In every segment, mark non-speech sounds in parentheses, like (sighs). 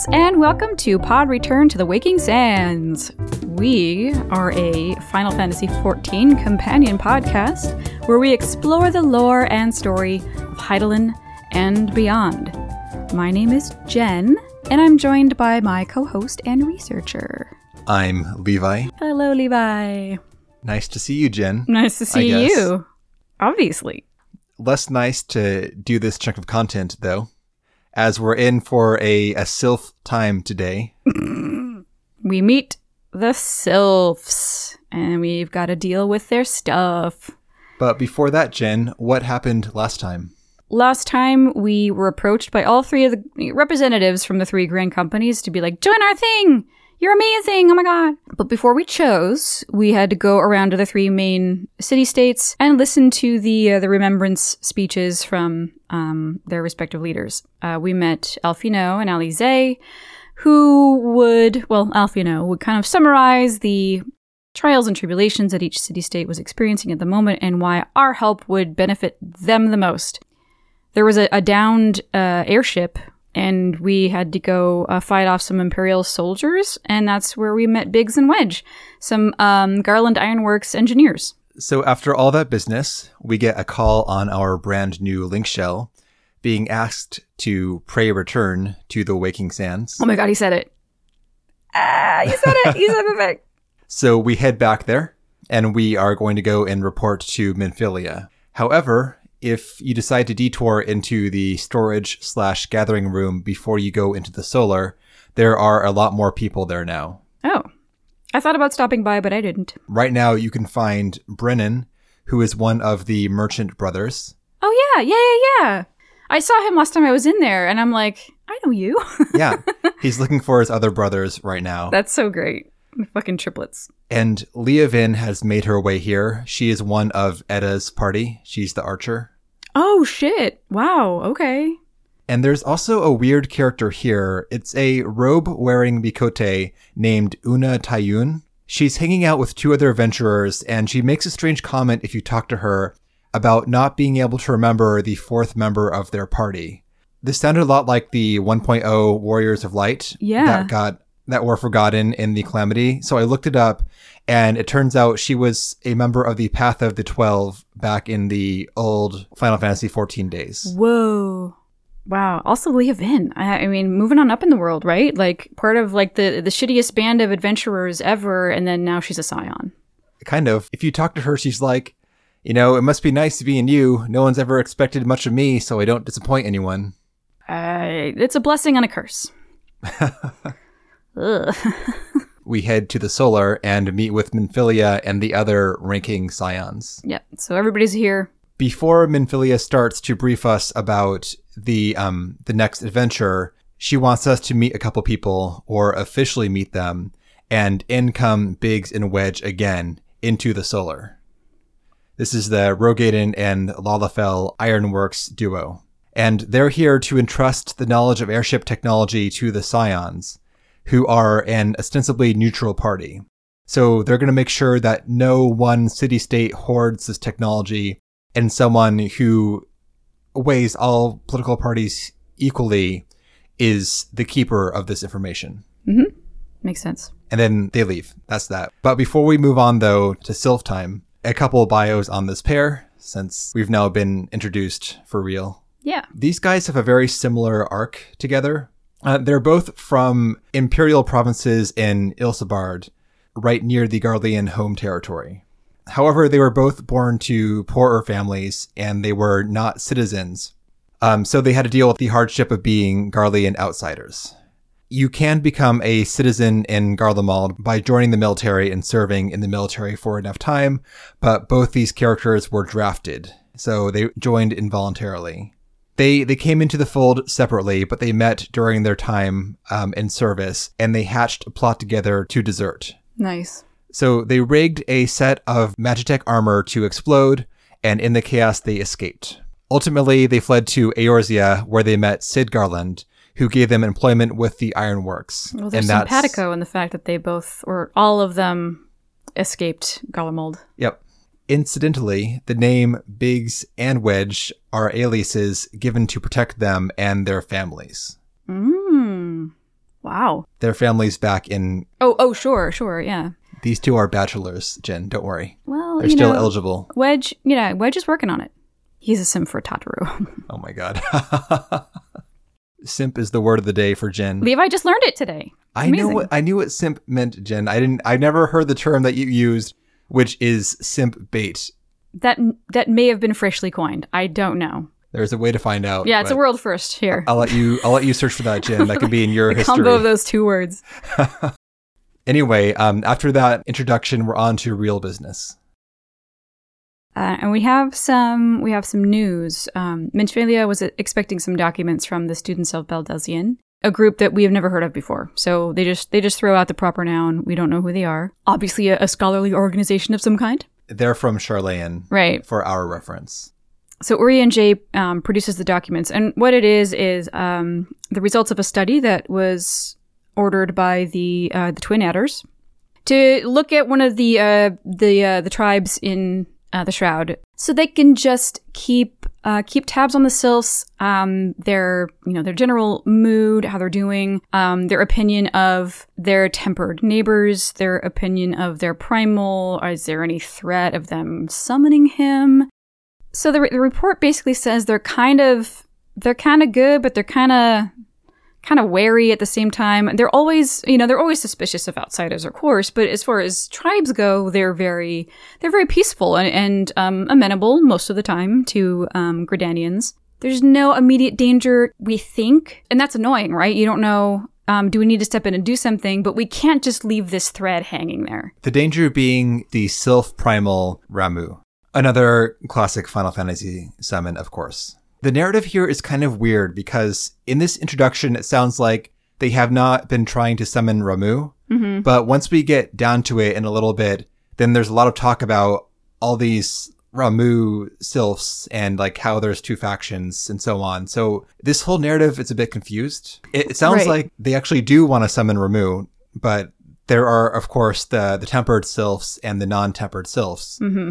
Lance, and welcome to Pod Return to the Waking Sands. We are a Final Fantasy XIV companion podcast where we explore the lore and story of Hydaelyn and beyond. My name is Jen, and I'm joined by my co host and researcher. I'm Levi. Hello, Levi. Nice to see you, Jen. Nice to see you. Obviously. Less nice to do this chunk of content, though, as we're in for a, a sylph time today. (clears throat) We meet the sylphs, and we've got to deal with their stuff. But before that, Jen, what happened last time? Last time we were approached by all three of the representatives from the three grand companies to be like, join our thing! You're amazing! Oh my god! But before we chose, we had to go around to the three main city states and listen to the uh, the remembrance speeches from um, their respective leaders. Uh, we met Alphinaud and Alisaie, who would, well, Alphinaud would kind of summarize the trials and tribulations that each city state was experiencing at the moment and why our help would benefit them the most there was a, a downed uh, airship and we had to go uh, fight off some imperial soldiers and that's where we met biggs and wedge some um, Garlond Ironworks engineers So, after all that business, we get a call on our brand new link shell being asked to pray return to the Waking Sands. oh my god he said it ah you said it you said it perfect (laughs) So we head back there, and we are going to go and report to Minfilia. However, if you decide to detour into the storage slash gathering room before you go into the solar, there are a lot more people there now. oh. I thought about stopping by but i didn't. Right now, you can find Brennan, who is one of the merchant brothers. oh yeah. Yeah yeah yeah. I saw him last time i was in there and i'm like i know you. (laughs) Yeah, he's looking for his other brothers right now. that's so great fucking triplets And Liavinne has made her way here. She is one of Edda's party. She's the archer. oh shit wow okay And there's also a weird character here. It's a robe wearing Miqo'te named Una Tayuun. She's hanging out with two other adventurers, and she makes a strange comment if you talk to her about not being able to remember the fourth member of their party. This sounded a lot like the 1.0 Warriors of Light Yeah. that got that were forgotten in the Calamity. So I looked it up, and it turns out she was a member of the Path of the Twelve back in the old Final Fantasy XIV days. Whoa. Wow. Also Liavinne. I, I mean, moving on up in the world, right? Like part of like the the shittiest band of adventurers ever, and then now she's a scion. kind of. If you talk to her, she's like, you know, it must be nice to be in you. No one's ever expected much of me, so I don't disappoint anyone. Uh, it's a blessing and a curse. (laughs) Ugh. (laughs) We head to the solar and meet with Minfilia and the other ranking scions. Yep. So everybody's here. Before Minfilia starts to brief us about the um the next adventure, she wants us to meet a couple people or officially meet them, and in come Biggs and Wedge again into the solar. This is the Roegadyn and Lalafell Ironworks duo. And they're here to entrust the knowledge of airship technology to the Scions, who are an ostensibly neutral party. So they're going to make sure that no one city state hoards this technology and someone who weighs all political parties equally is the keeper of this information. Mm-hmm. Makes sense. And then they leave. That's that. But before we move on, though, to Sylph time, a couple of bios on this pair, since we've now been introduced for real. Yeah. These guys have a very similar arc together. Uh, they're both from imperial provinces in Ilsabard, right near the Garlean home territory. However, they were both born to poorer families and they were not citizens. Um, so they had to deal with the hardship of being Garlean outsiders. You can become a citizen in Garlemald by joining the military and serving in the military for enough time, but both these characters were drafted, so they joined involuntarily. They they came into the fold separately, but they met during their time um, in service, and they hatched a plot together to desert. Nice. So they rigged a set of Magitech armor to explode, and in the chaos they escaped. Ultimately, they fled to Eorzea, where they met Sid Garlond, who gave them employment with the Ironworks. Well, there's and simpatico in the fact that they both, or all of them, escaped Garlemald. Yep. Incidentally, the name Biggs and Wedge are aliases given to protect them and their families. Mm. Wow. Their families back in. Oh, oh, sure, sure, yeah. These two are bachelors, Jen. Don't worry. Well, They're still know, eligible. Wedge, you know, Wedge is working on it. He's a sim for Tataru. (laughs) Oh my god. (laughs) simp is the word of the day for Jen. Levi just learned it today. I know what I knew what simp meant, Jen. I didn't. I never heard the term that you used, which is simp bait. That that may have been freshly coined. I don't know. There's a way to find out. Yeah, it's a world first here. I'll let you. I'll let you search for that, Jen. That could be in your (laughs) the history. combo of those two words. (laughs) Anyway, um, after that introduction, we're on to real business. Uh, and we have some we have some news. Um, Minfilia was expecting some documents from the students of Baldesion, a group that we have never heard of before. So they just they just throw out the proper noun. We don't know who they are. Obviously, a, a scholarly organization of some kind, They're from Sharlayan right? for our reference. So Urianger um, produces the documents, and what it is is um, the results of a study that was ordered by the uh, the Twin Adders to look at one of the uh, the uh, the tribes in uh, the Shroud, so they can just keep uh, keep tabs on the sylphs, um, their you know their general mood, how they're doing, um, their opinion of their tempered neighbors, their opinion of their primal. Is there any threat of them summoning him? So the, the report basically says they're kind of they're kind of good, but they're kind of kind of wary at the same time. They're always, you know, they're always suspicious of outsiders, of course. But as far as tribes go, they're very they're very peaceful and, and um, amenable most of the time to um, Gridanians. There's no immediate danger, we think, and that's annoying, right? You don't know. Um, do we need to step in and do something? But we can't just leave this thread hanging there. The danger being the Sylph Primal Ramuh, another classic Final Fantasy summon, of course. The narrative here is kind of weird because in this introduction, it sounds like they have not been trying to summon Ramuh. Mm-hmm. But once we get down to it in a little bit, then there's a lot of talk about all these Ramuh sylphs and like how there's two factions and so on. So this whole narrative is a bit confused. It, it sounds Right. like they actually do want to summon Ramuh, but there are of course the the tempered sylphs and the non-tempered sylphs. Mm-hmm.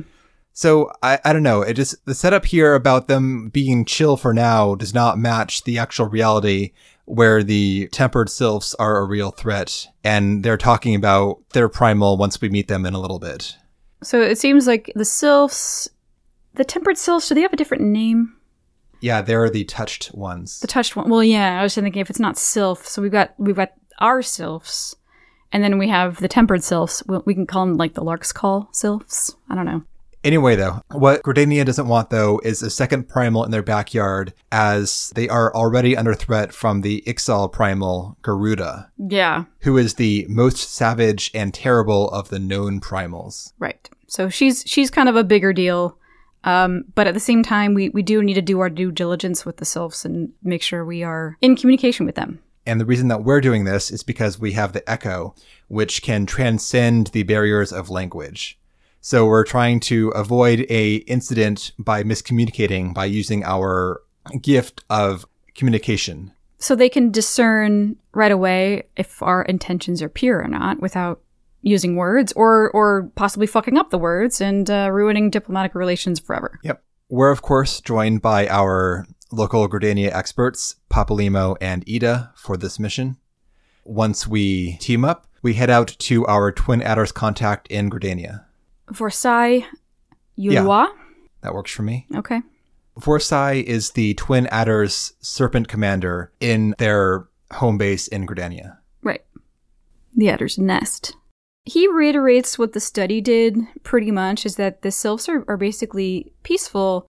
So I, I don't know. It just the setup here about them being chill for now does not match the actual reality where the tempered sylphs are a real threat and they're talking about their primal once we meet them in a little bit. So it seems like the sylphs, the tempered sylphs, do they have a different name? Yeah, they're the touched ones. The touched one. Well, yeah, I was thinking if it's not sylph, so we've got we've got our sylphs, and then we have the tempered sylphs. We, we can call them like the lark's call sylphs. I don't know. Anyway, though, what Gridania doesn't want, though, is a second primal in their backyard, as they are already under threat from the Ixal primal Garuda, Yeah, who is the most savage and terrible of the known primals. right. So she's she's kind of a bigger deal, um, but at the same time, we we do need to do our due diligence with the sylphs and make sure we are in communication with them. And the reason that we're doing this is because we have the Echo, which can transcend the barriers of language. So we're trying to avoid a incident by miscommunicating by using our gift of communication. so they can discern right away if our intentions are pure or not without using words or or possibly fucking up the words and uh, ruining diplomatic relations forever. Yep. We're of course joined by our local Gridania experts, Papalimo and Yda, for this mission. Once we team up, we head out to our Twin Adders contact in Gridania. Vorsaile Yeah. Heuloix. That works for me. Okay. Vorsaile is the Twin Adders Serpent Commander in their home base in Gridania. Right. The Adder's Nest. He reiterates what the study did pretty much is that the sylphs are, are basically peaceful.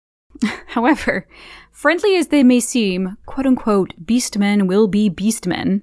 (laughs) However, friendly as they may seem, quote unquote, beastmen will be beastmen.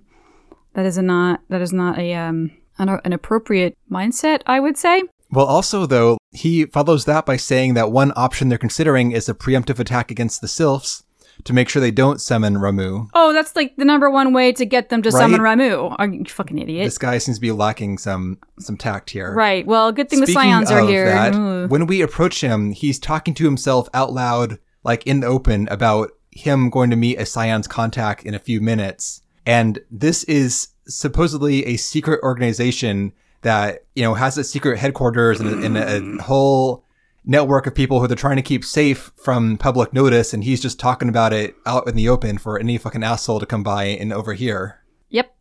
That is a not that is not a um an, an appropriate mindset, I would say. Well, also, though, he follows that by saying that one option they're considering is a preemptive attack against the Sylphs to make sure they don't summon Ramuh. Oh, that's like the number one way to get them to summon Ramuh. Are you fucking idiot? This guy seems to be lacking some some tact here. right. Well, good thing the scions are of here. that, when we approach him, he's talking to himself out loud, like in the open, about him going to meet a Scion's contact in a few minutes. And this is supposedly a secret organization that, you know, has a secret headquarters and, a- and a whole network of people who they're trying to keep safe from public notice. And he's just talking about it out in the open for any fucking asshole to come by and overhear. Yep.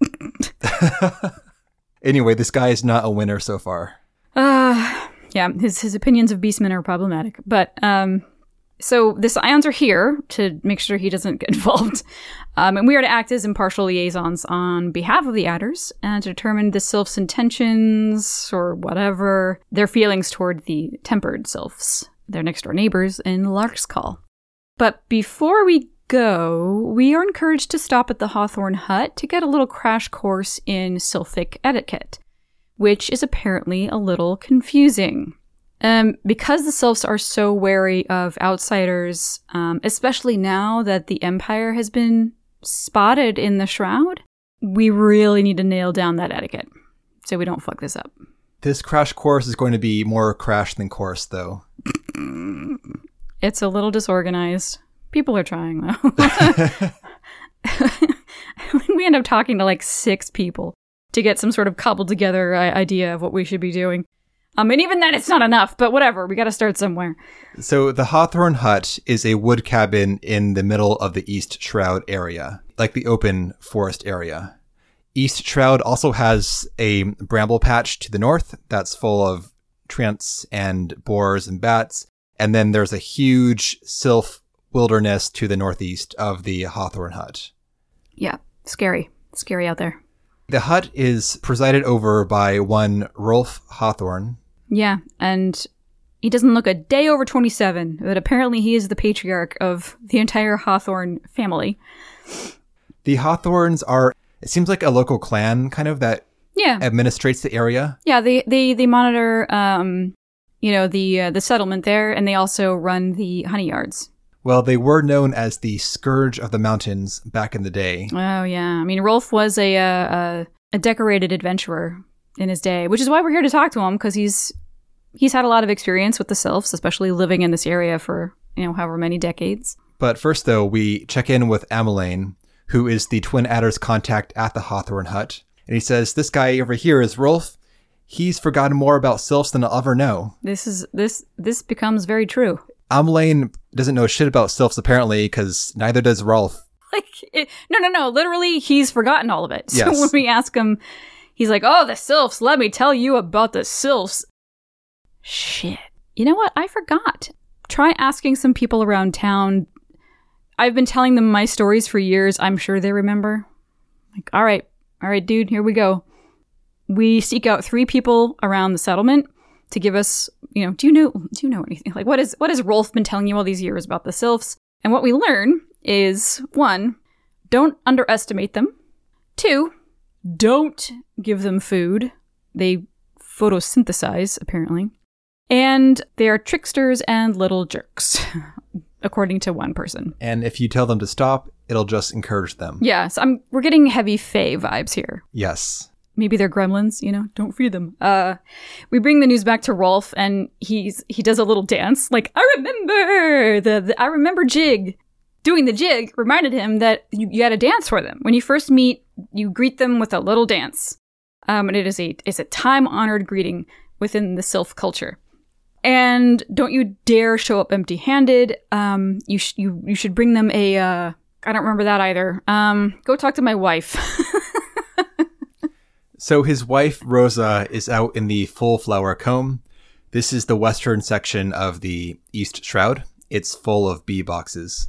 (laughs) Anyway, this guy is not a winner so far. Uh, yeah, his his opinions of beastmen are problematic. But um, so the Scions are here to make sure he doesn't get (laughs) involved, um, and we are to act as impartial liaisons on behalf of the Adders and to determine the Sylphs' intentions or whatever their feelings toward the tempered Sylphs, their next door neighbors in Larkscall. But before we go, we are encouraged to stop at the Hawthorne Hut to get a little crash course in Sylphic etiquette, which is apparently a little confusing. Um, because the Sylphs are so wary of outsiders, um, especially now that the Empire has been spotted in the Shroud, we really need to nail down that etiquette so we don't fuck this up. This crash course is going to be more crash than course, though. It's a little disorganized. People are trying though. (laughs) (laughs) we end up talking to like six people to get some sort of cobbled together idea of what we should be doing. Um, and even then, it's not enough. But whatever, we got to start somewhere. So the Hawthorne Hut is a wood cabin in the middle of the East Shroud area, like the open forest area. East Shroud also has a bramble patch to the north that's full of trants and boars and bats. And then there's a huge sylph wilderness to the northeast of the Hawthorne Hut. Yeah, scary, scary out there. The hut is presided over by one Rolf Hawthorne. Yeah, and he doesn't look a day over twenty-seven, but apparently he is the patriarch of the entire Hawthorne family. The Hawthorns are, it seems like a local clan kind of that Yeah, administrates the area. Yeah, they they they monitor um you know the uh, the settlement there and they also run the honey yards. Well, they were known as the Scourge of the Mountains back in the day. Oh yeah. I mean Rolf was a uh, a, a decorated adventurer in his day, which is why we're here to talk to him because he's he's had a lot of experience with the sylphs, especially living in this area for, you know, however many decades. But first, though, we check in with Ameline, who is the Twin Adders contact at the Hawthorne Hut. And he says, This guy over here is Rolf. He's forgotten more about sylphs than I'll ever know. This is this this becomes very true. Ameline doesn't know shit about sylphs, apparently, because neither does Rolf. Like it, no no no, literally he's forgotten all of it. (laughs) So Yes. when we ask him he's like, "Oh, the sylphs, let me tell you about the sylphs." Shit. You know what? I forgot. Try asking some people around town. I've been telling them my stories for years. I'm sure they remember. Like, all right, all right, dude, here we go. We seek out three people around the settlement to give us, you know, do you know do you know anything? Like what is what has Rolf been telling you all these years about the sylphs? And what we learn is one, don't underestimate them. Two, don't give them food. They photosynthesize, apparently. And they are tricksters and little jerks, (laughs) according to one person. And if you tell them to stop, it'll just encourage them. Yes, I'm we're getting heavy Fae vibes here. Yes. Maybe they're gremlins, you know, don't feed them. Uh we bring the news back to Rolf and he's he does a little dance, like, I remember the, the I remember jig. Doing the jig reminded him that you, you gotta dance for them. When you first meet, you greet them with a little dance. Um, and it is a it's a time honored greeting within the sylph culture. And don't you dare show up empty handed. Um, you sh- you you should bring them a. Uh, I don't remember that either. Um, go talk to my wife. (laughs) So his wife, Rosa, is out in the Fullflower Comb. This is the western section of the East Shroud. It's full of bee boxes.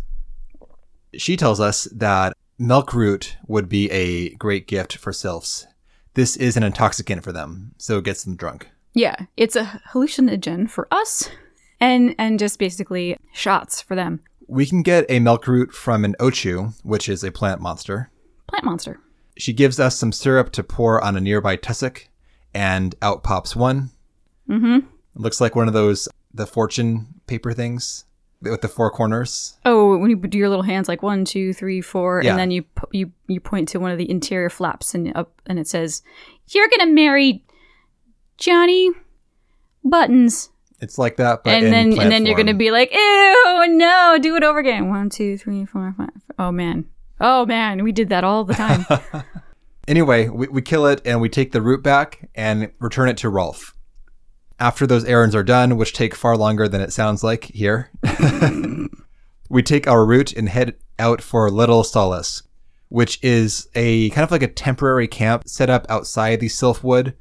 She tells us that milk root would be a great gift for sylphs. This is an intoxicant for them, so it gets them drunk. yeah, it's a hallucinogen for us, and and just basically shots for them. We can get a milk root from an ochu, which is a plant monster. Plant monster. She gives us some syrup to pour on a nearby tussock, and out pops one. Mm-hmm. It looks like one of those the fortune paper things with the four corners. Oh, when you do your little hands like one, two, three, four, Yeah. and then you you you point to one of the interior flaps and up, and it says, "You're gonna marry Johnny Buttons." It's like that, but and then and then you're gonna be like, ew, no, do it over again. One, two, three, four, five. Oh man, oh man, we did that all the time. (laughs) Anyway, we, we kill it and we take the root back and return it to Rolf. After those errands are done, which take far longer than it sounds like here, (laughs) we take our route and head out for Little Solace. which is a kind of like a temporary camp set up outside the Sylphwood.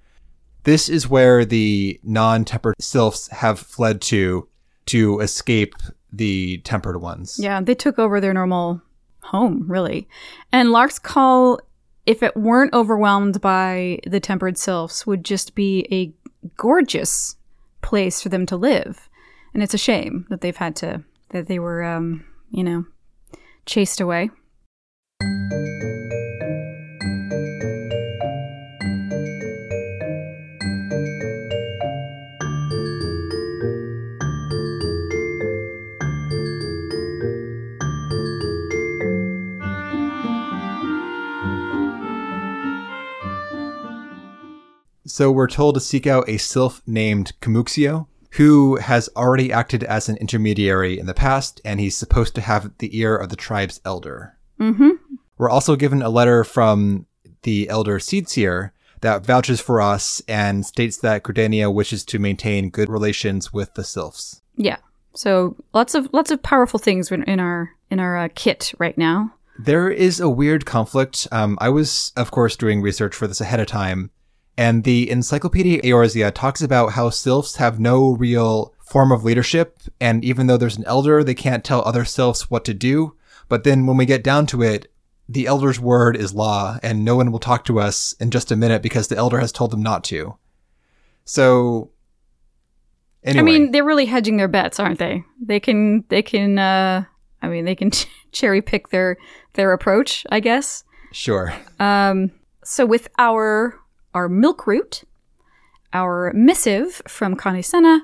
This is where the non-tempered sylphs have fled to to escape the tempered ones. Yeah, they took over their normal home, really. And Lark's Call, if it weren't overwhelmed by the tempered sylphs, would just be a gorgeous place for them to live. And it's a shame that they've had to, that they were, um, you know, chased away. So we're told to seek out a sylph named Kamuxio, who has already acted as an intermediary in the past, and he's supposed to have the ear of the tribe's elder. Mm-hmm. We're also given a letter from the elder Seedseer that vouches for us and states that Gridania wishes to maintain good relations with the sylphs. Yeah. So lots of lots of powerful things in in our in our uh, kit right now. There is a weird conflict. Um, I was, of course, doing research for this ahead of time, and the Encyclopedia Eorzea talks about how sylphs have no real form of leadership, and even though there's an elder, they can't tell other sylphs what to do. But then when we get down to it, the elder's word is law, and no one will talk to us in just a minute because the elder has told them not to. So, anyway, I mean, they're really hedging their bets, aren't they? They can they can uh I mean, they can (laughs) cherry pick their their approach, I guess. sure. Um so with our our milk root, our missive from Kan-E-Senna,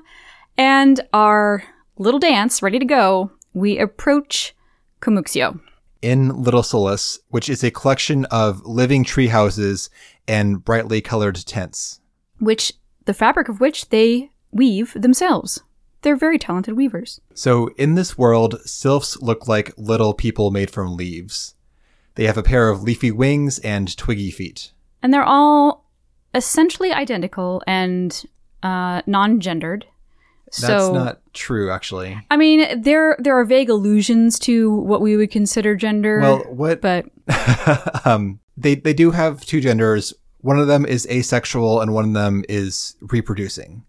and our little dance ready to go, we approach Kamuxio. in Little Solace, which is a collection of living tree houses and brightly colored tents. which the fabric of which they weave themselves. They're very talented weavers. So in this world, sylphs look like little people made from leaves. They have a pair of leafy wings and twiggy feet. And they're all essentially identical and uh, non-gendered. That's so not true, actually. I mean, there there are vague allusions to what we would consider gender. Well, what but (laughs) um, they they do have two genders. One of them is asexual, and one of them is reproducing.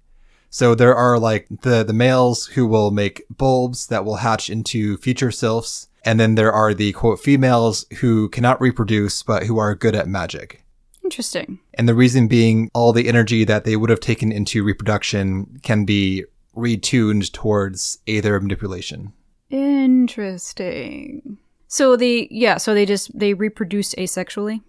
So there are like the the males who will make bulbs that will hatch into future sylphs, and then there are the quote females who cannot reproduce but who are good at magic. Interesting. And the reason being, all the energy that they would have taken into reproduction can be retuned towards either manipulation. Interesting. So they yeah, so they just they reproduce asexually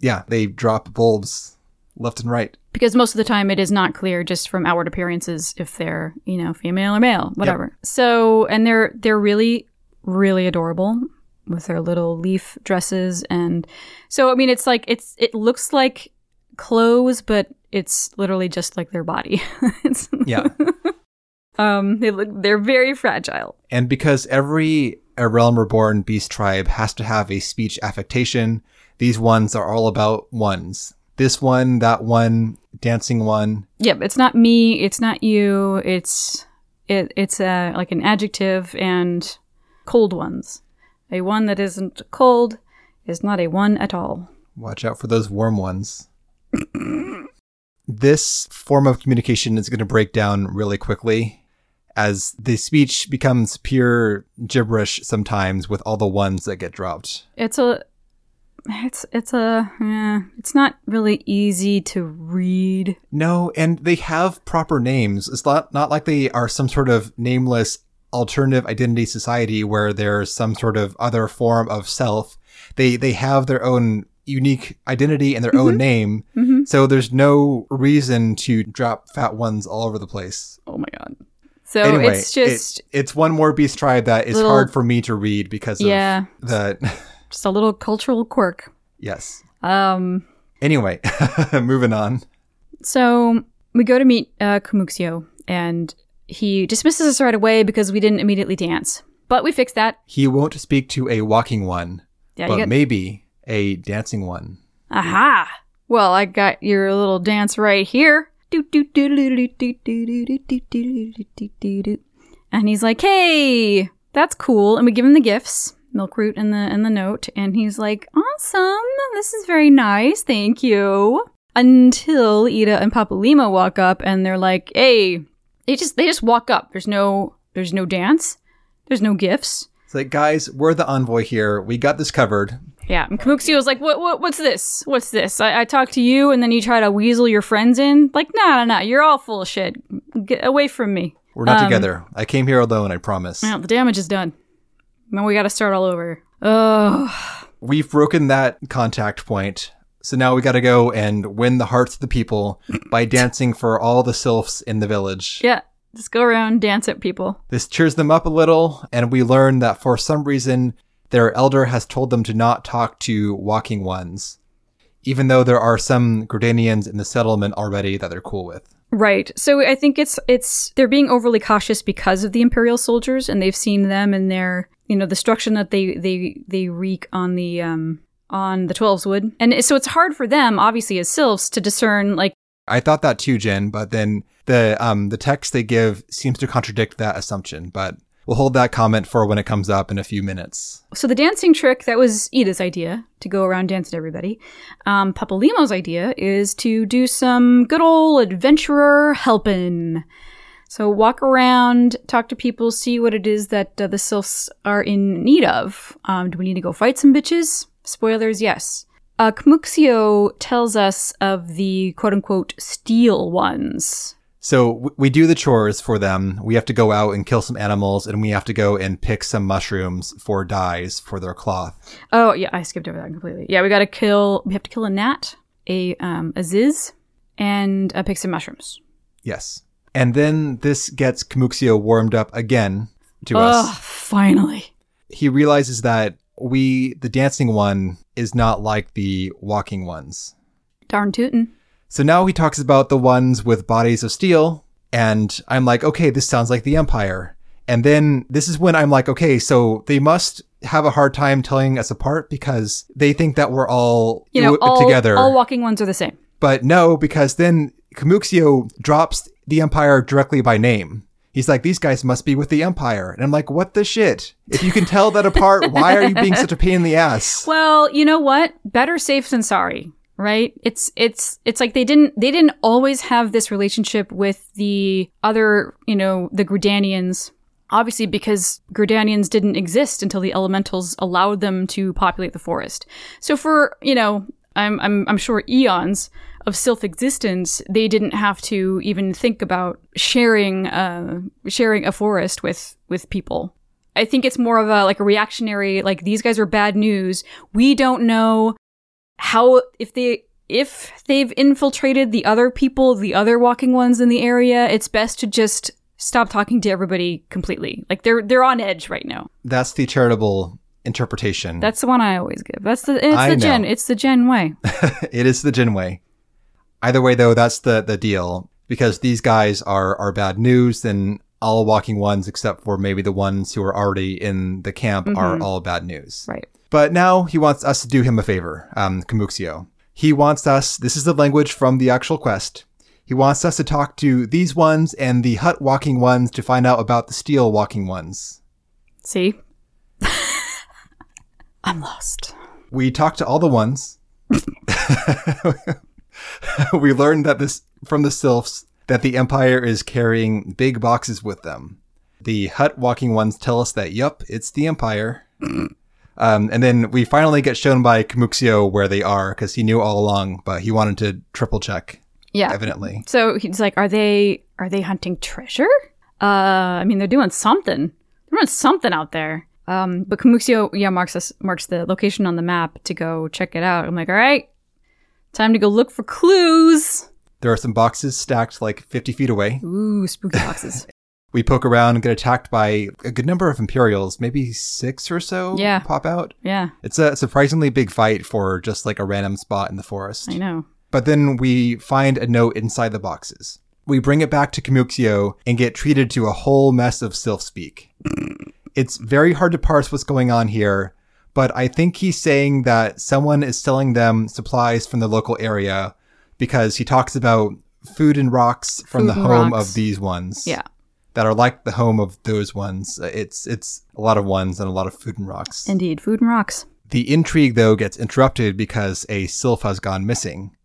Yeah, they drop bulbs left and right. because most of the time it is not clear just from outward appearances if they're, you know, female or male, whatever. So, and they're they're really really adorable with their little leaf dresses and so I mean it's like it's it looks like clothes but it's literally just like their body. (laughs) Yeah. (laughs) um they look they're very fragile. And because every A Realm Reborn beast tribe has to have a speech affectation, these ones are all about ones. This one, that one, dancing one. Yep, it's not me, it's not you, it's it it's a like an adjective and cold ones. A one that isn't cold is not a one at all. Watch out for those warm ones. (laughs) this form of communication is going to break down really quickly as the speech becomes pure gibberish sometimes with all the ones that get dropped. It's a it's it's a eh, it's not really easy to read. No, and they have proper names. It's not not like they are some sort of nameless alternative identity society where there's some sort of other form of self. They they have their own unique identity and their own name. So there's no reason to drop fat ones all over the place. Oh my god. So anyway, it's just it- it's one more beast tribe that is Little- hard for me to read because of Yeah. the (laughs) just a little cultural quirk. yes. Um Anyway, (laughs) moving on. So we go to meet uh, Kamuxio, and he dismisses us right away because we didn't immediately dance. But we fixed that. He won't speak to a walking one, yeah, but maybe a dancing one. Aha! Well, I got your little dance right here. And he's like, "Hey, that's cool." And we give him the gifts, milkroot and the and the note, and he's like, "Awesome. This is very nice. Thank you." Until Yda and Papalimo walk up and they're like, "Hey, they just they just walk up. There's no there's no dance, there's no gifts. It's like, guys, we're the envoy here. We got this covered. Yeah, and Kamuxio's like, "What what what's this? What's this? I, I talk to you, and then you try to weasel your friends in. Like, nah, nah, nah. You're all full of shit. Get away from me." We're not Um, together. I came here alone, I promise. Well, the damage is done. Now we got to start all over. Oh, We've broken that contact point. So now we got to go and win the hearts of the people (clears throat) by dancing for all the sylphs in the village. yeah. Just go around, dance at people. This cheers them up a little, and we learn that for some reason, their elder has told them to not talk to walking ones, even though there are some Gridanians in the settlement already that they're cool with. Right. So I think it's it's they're being overly cautious because of the imperial soldiers, and they've seen them and their you know destruction that they they they wreak on the um on the Twelveswood, and so it's hard for them, obviously as sylphs, to discern like I thought that too, Jen, but then the um the text they give seems to contradict that assumption. But we'll hold that comment for when it comes up in a few minutes. So the dancing trick that was Yda's idea to go around dance to everybody. Um, Papalimo's idea is to do some good old adventurer helping. So walk around, talk to people, see what it is that uh, the sylphs are in need of. Um, do we need to go fight some bitches? Spoilers, yes. Uh, Kmuxio tells us of the quote unquote steel ones. So we do the chores for them. We have to go out and kill some animals, and we have to go and pick some mushrooms for dyes for their cloth. Oh yeah, I skipped over that completely. Yeah, we gotta kill. We have to kill a gnat, a um, a ziz, and uh, pick some mushrooms. Yes. And then this gets Kamuxio warmed up again to Oh, us. finally. He realizes that we, the dancing one, is not like the walking ones. Darn tootin'. So now he talks about the ones with bodies of steel, and I'm like, okay, this sounds like the Empire. And then this is when I'm like, okay, so they must have a hard time telling us apart because they think that we're all You know, w- all, together. all walking ones are the same. But no, because then Kamuxio drops the Empire directly by name. He's like, these guys must be with the Empire. And I'm like, what the shit? If you can tell that apart, why are you being such a pain in the ass? (laughs) Well, you know what? Better safe than sorry, right? It's it's it's like they didn't they didn't always have this relationship with the other, you know, the Gridanians. Obviously, because Gridanians didn't exist until the elementals allowed them to populate the forest. So for you know, I'm I'm I'm sure eons of sylph existence, they didn't have to even think about sharing uh sharing a forest with with people. I think it's more of a like a reactionary like these guys are bad news. We don't know how if they if they've infiltrated the other people, the other walking ones in the area, it's best to just stop talking to everybody completely. Like they're they're on edge right now. That's the charitable interpretation. That's the one I always give. That's the it's I the know. gen. It's the gen way. (laughs) it is the Gen way. Either way, though, that's the, the deal. Because these guys are, are bad news, then all walking ones, except for maybe the ones who are already in the camp, are all bad news. Right. But now he wants us to do him a favor, um, Kamuxio. He wants us, this is the language from the actual quest. He wants us to talk to these ones and the hut walking ones to find out about the steel walking ones. See? (laughs) I'm lost. We talked to all the ones. (laughs) (laughs) we learned that this from the sylphs that the empire is carrying big boxes with them. The hut walking ones tell us that yup, it's the empire. (clears throat) Um, and then we finally get shown by Kamuxio where they are because he knew all along, but he wanted to triple check, Yeah. evidently. So he's like, "Are they are they hunting treasure? Uh, I mean, they're doing something. They're doing something out there." Um, but Kamuxio, yeah, marks us marks the location on the map to go check it out. I'm like, "All right, time to go look for clues." There are some boxes stacked like 50 feet away. Ooh, spooky boxes. (laughs) We poke around and get attacked by a good number of Imperials, maybe six or so Yeah. pop out. yeah, It's a surprisingly big fight for just like a random spot in the forest. I know. But then we find a note inside the boxes. We bring it back to Kamuxio and get treated to a whole mess of sylph speak. it's very hard to parse what's going on here, but I think he's saying that someone is selling them supplies from the local area because he talks about food and rocks from Food the home rocks. of these ones. Yeah. that are like the home of those ones. It's it's a lot of ones and a lot of food and rocks. Indeed, food and rocks. The intrigue, though, gets interrupted because a sylph has gone missing.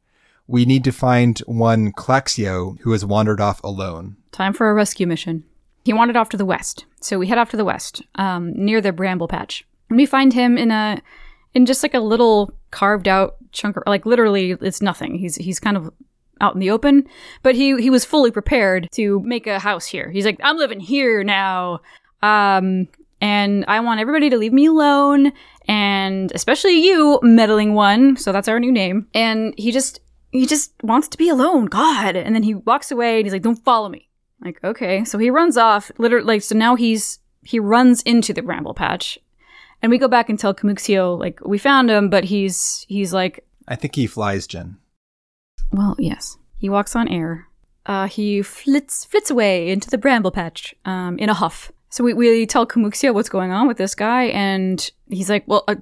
We need to find one Claxio who has wandered off alone. Time for a rescue mission. He wandered off to the west, so we head off to the west, um, near the bramble patch, and we find him in a, in just like a little carved out chunk, of, like literally, it's nothing. He's he's kind of out in the open, but he he was fully prepared to make a house here. He's like, I'm living here now, um, and I want everybody to leave me alone, and especially you, meddling one. So that's our new name. And he just he just wants to be alone. God, and then he walks away, and he's like, Don't follow me. Like, okay. So he runs off, literally, like, so now he's, he runs into the bramble patch. And we go back and tell Kamuxio, like, we found him, but he's, he's like, I think he flies, Jen. well, yes. He walks on air. Uh, he flits, flits away into the bramble patch, um, in a huff. So we, we tell Kamuxio what's going on with this guy, and he's like, well, uh,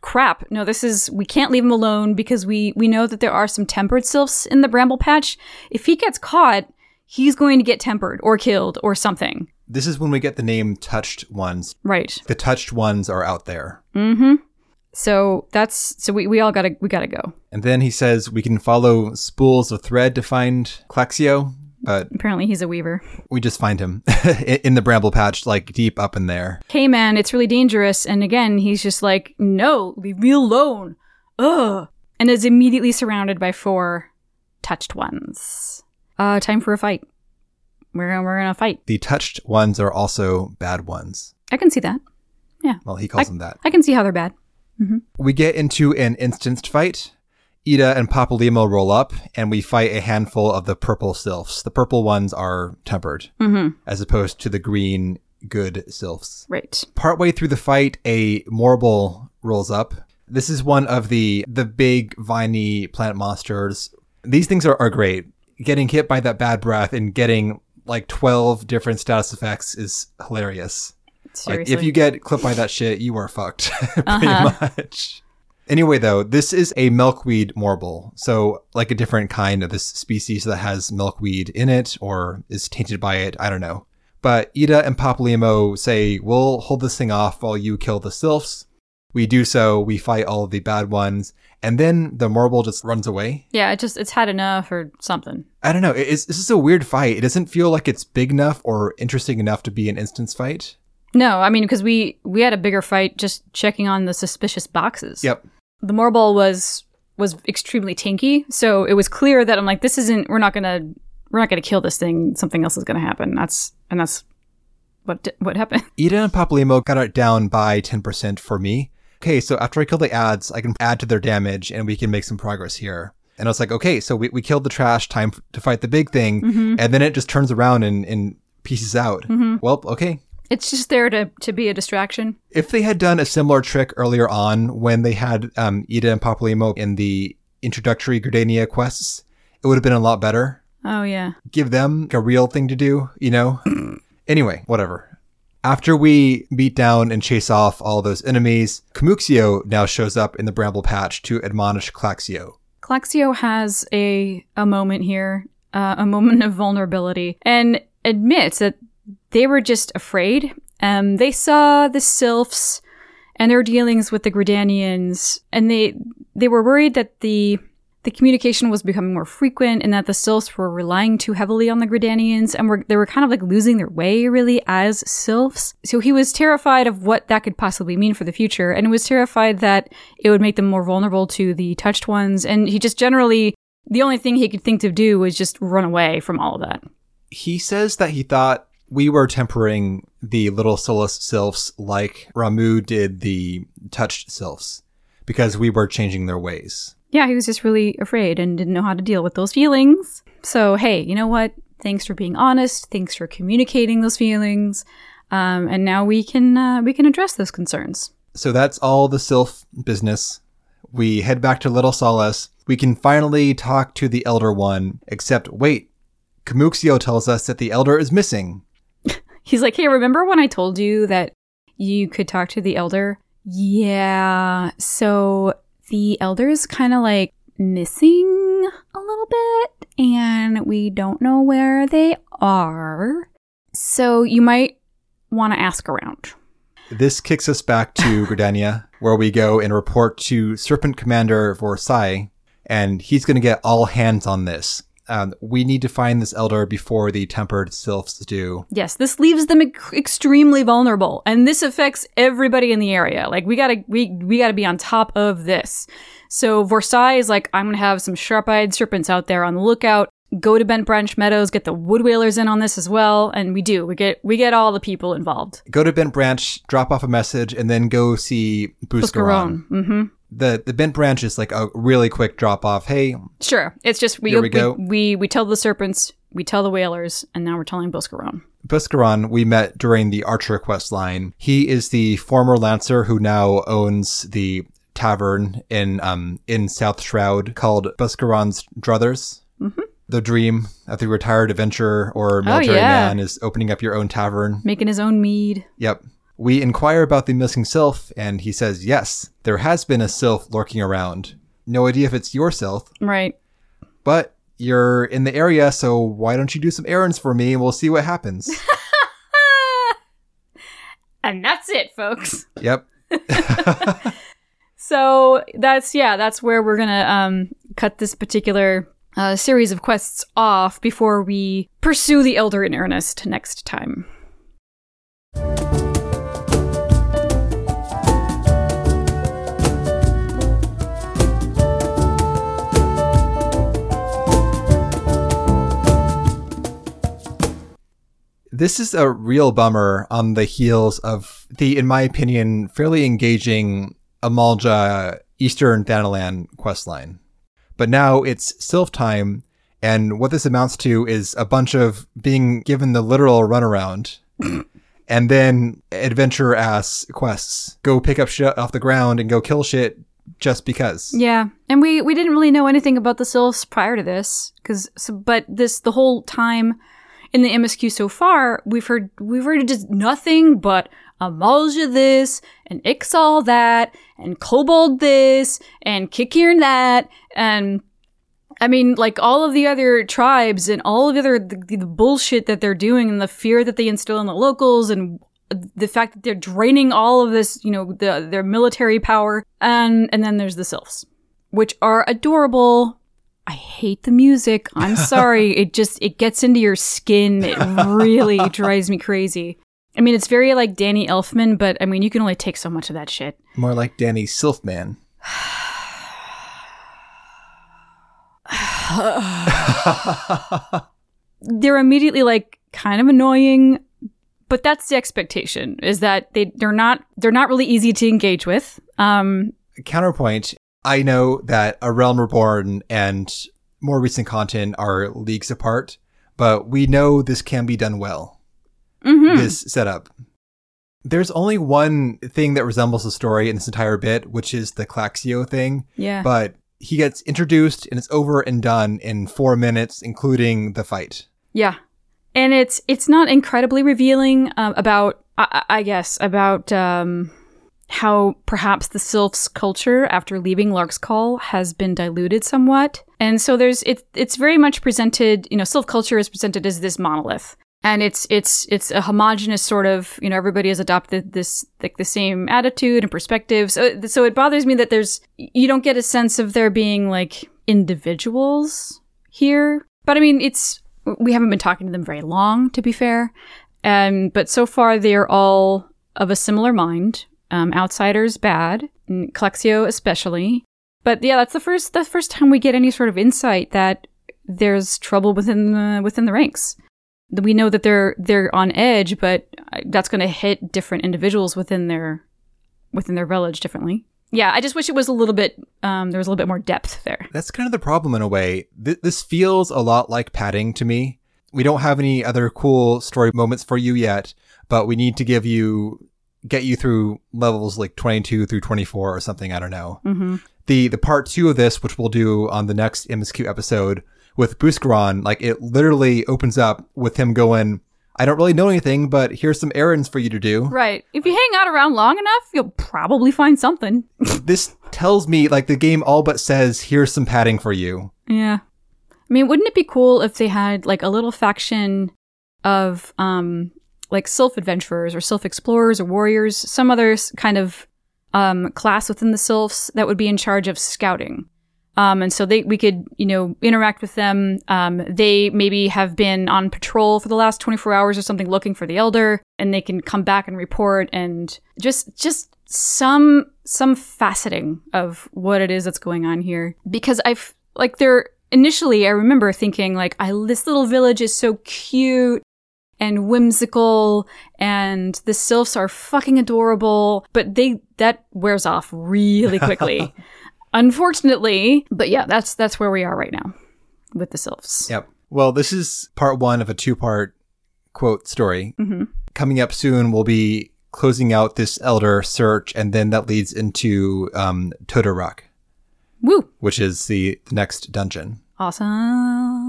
crap. No, this is, we can't leave him alone because we, we know that there are some tempered sylphs in the bramble patch. If he gets caught, he's going to get tempered or killed or something. This is when we get the name Touched Ones. Right. The Touched Ones are out there. Mm-hmm. So that's so we, we all gotta we gotta go. And then he says we can follow spools of thread to find Claxio, but Apparently he's a weaver. we just find him (laughs) in the bramble patch, like deep up in there. Hey man, it's really dangerous. And again, he's just like, no, leave me alone. Ugh. And is immediately surrounded by four touched ones. Uh, time for a fight. We're gonna we're gonna fight. The Touched Ones are also bad ones. I can see that. Yeah. Well, he calls them that. I can see how they're bad. We get into an instanced fight. Yda and Papalimo roll up, and we fight a handful of the purple sylphs. The purple ones are tempered, Mm-hmm. as opposed to the green, good sylphs. Right. Partway through the fight, a Morbol rolls up. This is one of the the big viney plant monsters. These things are, are great. Getting hit by that bad breath and getting like 12 different status effects is hilarious. Seriously. Like if you get clipped by that shit, you are fucked (laughs) pretty Uh-huh. much. Anyway, though, this is a milkweed morbol, so like a different kind of this species that has milkweed in it or is tainted by it. I don't know. But Yda and Papalimo say, "We'll hold this thing off while you kill the sylphs." We do so. We fight all of the bad ones, and then the morbol just runs away. yeah, it just it's had enough or something. I don't know. It- It's, this is a weird fight. It doesn't feel like it's big enough or interesting enough to be an instance fight. No, I mean because we we had a bigger fight just checking on the suspicious boxes. Yep. The morbol was was extremely tanky, so it was clear that I'm like, this isn't. We're not gonna we're not gonna kill this thing. Something else is gonna happen. That's and that's what what happened. Yda and Papalimo got it down by 10% for me. Okay, so after I kill the ads, I can add to their damage and we can make some progress here. And I was like, okay, so we, we killed the trash, time f- to fight the big thing. Mm-hmm. And then it just turns around and, and pieces out. Well, okay. It's just there to to be a distraction. If they had done a similar trick earlier on when they had um, Yda and Papalimo in the introductory Gridania quests, it would have been a lot better. Oh yeah. give them a real thing to do, you know? (clears throat) anyway, whatever. After we beat down and chase off all those enemies, Kamuxio now shows up in the bramble patch to admonish Claxio. Claxio has a a moment here, uh, a moment of vulnerability, and admits that they were just afraid. Um, they saw the sylphs and their dealings with the Gridanians, and they they were worried that the the communication was becoming more frequent and that the sylphs were relying too heavily on the Gridanians and were they were kind of like losing their way really as sylphs. So he was terrified of what that could possibly mean for the future and was terrified that it would make them more vulnerable to the touched ones and he just generally the only thing he could think to do was just run away from all of that. He says that he thought we were tempering the little Solace sylphs like Ramuh did the touched sylphs because we were changing their ways. Yeah, he was just really afraid and didn't know how to deal with those feelings. So, hey, you know what? Thanks for being honest. Thanks for communicating those feelings. Um, and now we can uh, we can address those concerns. So that's all the sylph business. We head back to Little Solace. We can finally talk to the Elder One, except wait, Kamuxio tells us that the Elder is missing. (laughs) He's like, "Hey, remember when I told you that you could talk to the elder?" Yeah. So the elders kind of like missing a little bit, and we don't know where they are. So you might want to ask around. This kicks us back to (laughs) Gridania, where we go and report to Serpent Commander Vorsaile, and he's going to get all hands on this. Um, we need to find this elder before the tempered sylphs do. Yes, this leaves them ec- extremely vulnerable, and this affects everybody in the area. Like we gotta we we gotta be on top of this. So Vorsaile is like, I'm gonna have some sharp-eyed serpents out there on the lookout. Go to Bent Branch Meadows, get the Wood Wailers in on this as well, and we do. We get we get all the people involved. Go to Bent Branch, drop off a message, and then go see Buscarron. Mm-hmm. The the Bent Branch is like a really quick drop off. Hey, Sure. It's just we we go. We, we we tell the serpents, we tell the Wailers, and now we're telling Buscarron. Buscarron we met during the Archer quest line. He is the former Lancer who now owns the tavern in um in South Shroud called Buscarron's Druthers. Mm-hmm. The dream of the retired adventurer or military Oh, yeah. man is opening up your own tavern. Making his own mead. Yep. We inquire about the missing sylph, and he says, yes, there has been a sylph lurking around. No idea if it's your sylph, Right. but you're in the area, so why don't you do some errands for me and we'll see what happens. (laughs) And that's it, folks. yep. (laughs) (laughs) So that's yeah, that's where we're gonna um cut this particular uh, series of quests off before we pursue the Elder in earnest next time. This is a real bummer on the heels of the, in my opinion, fairly engaging Amalj'aa Eastern Thanalan questline. But now it's Sylph time, and what this amounts to is a bunch of being given the literal runaround. (coughs) and then adventure ass quests. Go pick up shit off the ground and go kill shit just because. Yeah, and we we didn't really know anything about the sylphs prior to this, because so, but this the whole time in the MSQ so far, we've heard we've heard just nothing but Amalj'aa this and Ixal that and Kobold this and Qiqirn that and I mean, like all of the other tribes and all of the other the, the bullshit that they're doing and the fear that they instill in the locals and the fact that they're draining all of this, you know, the, their military power, and and then there's the sylphs, which are adorable. I hate the music. I'm sorry. (laughs) it just it gets into your skin. It really (laughs) drives me crazy. I mean, it's very like Danny Elfman, but I mean, you can only take so much of that shit. More like Danny Sylphman. (sighs) They're immediately like kind of annoying, but that's the expectation is that they they're not they're not really easy to engage with. Um, Counterpoint, I know that A Realm Reborn and more recent content are leagues apart, but we know this can be done well. mhm. This setup. There's only one thing that resembles the story in this entire bit, which is the Claxio thing, yeah. but he gets introduced and it's over and done in four minutes, including the fight. Yeah, and it's it's not incredibly revealing um, about I, I I guess about um, how perhaps the sylphs culture after leaving Lark's Call has been diluted somewhat, and so there's it's it's very much presented. You know, sylph culture is presented as this monolith. And it's it's it's a homogenous sort of you know everybody has adopted this like the same attitude and perspective so so it bothers me that there's you don't get a sense of there being like individuals here but I mean it's we haven't been talking to them very long, to be fair. Um, but so far, they're all of a similar mind. Um, outsiders bad, Clexio especially. But yeah, that's the first the first time we get any sort of insight that there's trouble within the within the ranks. We know that they're they're on edge, but uh, that's going to hit different individuals within their within their village differently. Yeah, I just wish it was a little bit um, there was a little bit more depth there. That's kind of the problem in a way. Th- this feels a lot like padding to me. We don't have any other cool story moments for you yet, but we need to give you get you through levels like 22 through 24 or something, I don't know. hmm The the part 2 of this which we'll do on the next MSQ episode with Buscarron, like it literally opens up with him going, I don't really know anything, but here's some errands for you to do. Right. If you hang out around long enough, you'll probably find something. (laughs) this tells me like the game all but says, here's some padding for you. yeah. I mean, wouldn't it be cool if they had like a little faction of um, like sylph adventurers or sylph explorers or warriors, some other kind of um, class within the sylphs that would be in charge of scouting. Um, and so they, we could, you know, interact with them. Um, they maybe have been on patrol for the last 24 hours or something looking for the elder and they can come back and report and just, just some, some faceting of what it is that's going on here. Because I've, like, they're, initially I remember thinking, like, I, this little village is so cute and whimsical and the sylphs are fucking adorable, but they, that wears off really quickly. (laughs) Unfortunately, but yeah, that's that's where we are right now with the sylphs. Yep. Well, this is part one of a two part quote story. Mhm. Coming up soon, we'll be closing out this elder search, and then that leads into um, Toto-Rak, Woo! which is the, the next dungeon. Awesome.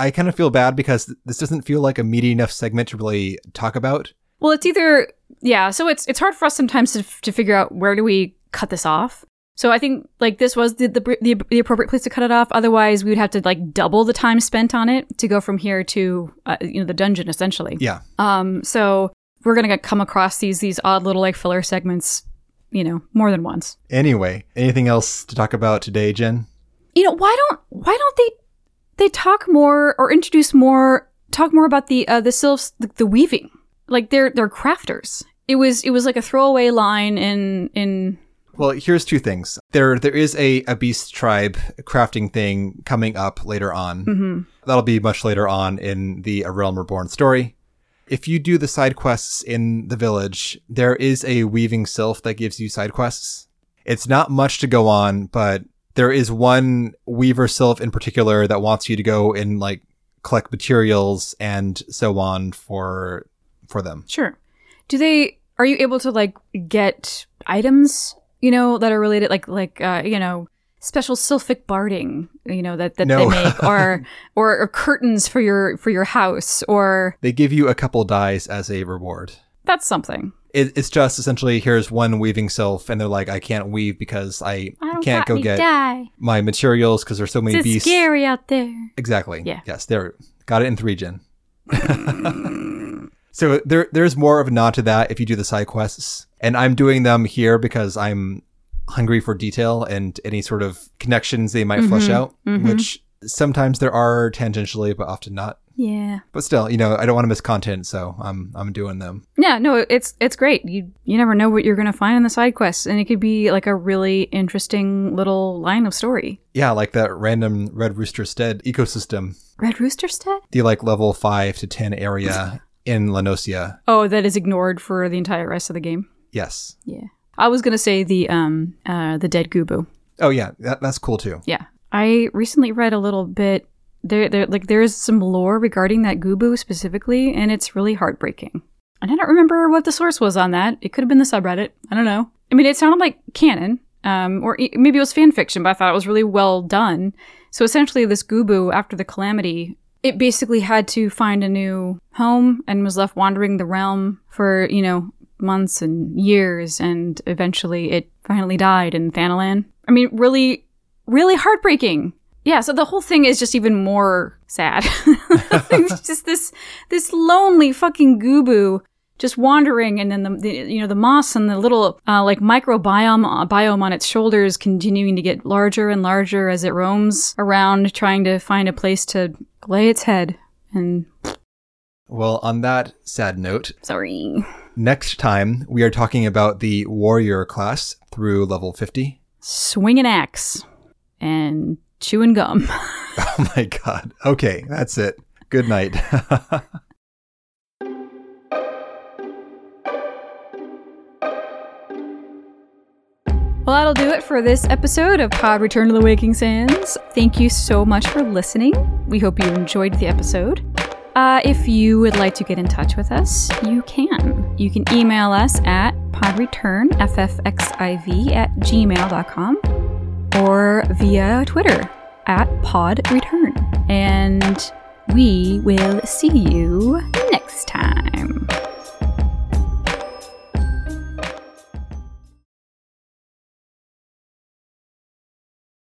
I kind of feel bad because this doesn't feel like a meaty enough segment to really talk about. Well, it's either yeah, so it's it's hard for us sometimes to to figure out where do we cut this off. So I think like this was the the, the, the appropriate place to cut it off. Otherwise, we would have to like double the time spent on it to go from here to uh, you know the dungeon essentially. Yeah. Um, so we're gonna come across these these odd little like filler segments, you know, more than once. Anyway, anything else to talk about today, Jen? You know, why don't why don't they they talk more or introduce more talk more about the uh, the sylphs the, the weaving like they're they're crafters. It was it was like a throwaway line in in Well, here's two things. There, there is a, a beast tribe crafting thing coming up later on. mhm. That'll be much later on in the A Realm Reborn story. If you do the side quests in the village, there is a weaving sylph that gives you side quests. It's not much to go on, but there is one weaver sylph in particular that wants you to go and like collect materials and so on for for them. Sure. Do they are you able to like get items, you know, that are related like like uh, you know, special sylphic barding, you know, that, that No. they make (laughs) or, or or curtains for your for your house or They give you a couple dies as a reward. that's something. It, it's just essentially here's one weaving sylph and they're like i can't weave because i, I can't go get dye. my materials because there's so many It's beasts scary out there. exactly Yeah. yes there got it in three gen (laughs) so there there's more of a nod to that if you do the side quests and i'm doing them here because i'm hungry for detail and any sort of connections they might flesh Mhm, out mhm. which sometimes there are tangentially but often not Yeah. but still you know i don't want to miss content so i'm i'm doing them Yeah, no, it's it's great. You you never know what you're gonna find in the side quests, and it could be like a really interesting little line of story. yeah like that random red rooster stead ecosystem Red Rooster Stead? the like level 5 to 10 area in La Noscea. Oh, that is ignored for the entire rest of the game. Yes. Yeah. I was gonna say the um uh the dead Goobbue. Oh yeah, that, that's cool too. Yeah. I recently read a little bit there there like there is some lore regarding that Goobbue specifically, and it's really heartbreaking. And I don't remember what the source was on that. It could have been the subreddit. I don't know. I mean, it sounded like canon, um, or e- maybe it was fan fiction, but I thought it was really well done. So essentially, this Goobbue, after the calamity, it basically had to find a new home and was left wandering the realm for you know months and years, and eventually it finally died in Thanalan. I mean, really, really heartbreaking. Yeah, so the whole thing is just even more sad. (laughs) it's (laughs) just this this lonely fucking goobbue just wandering, and then the, the you know the moss and the little uh, like microbiome uh, biome on its shoulders continuing to get larger and larger as it roams around, trying to find a place to lay its head. And Well, on that sad note, sorry, next time we are talking about the warrior class through level 50. swing an axe and chewing gum. (laughs) (laughs) Oh my god. Okay, that's it. Good night. (laughs) Well, that'll do it for this episode of Pod Return to the Waking Sands. Thank you so much for listening. We hope you enjoyed the episode. Uh, if you would like to get in touch with us, you can. You can email us at podreturnffxiv at gmail.com or via Twitter at Pod Return. And we will see you next time.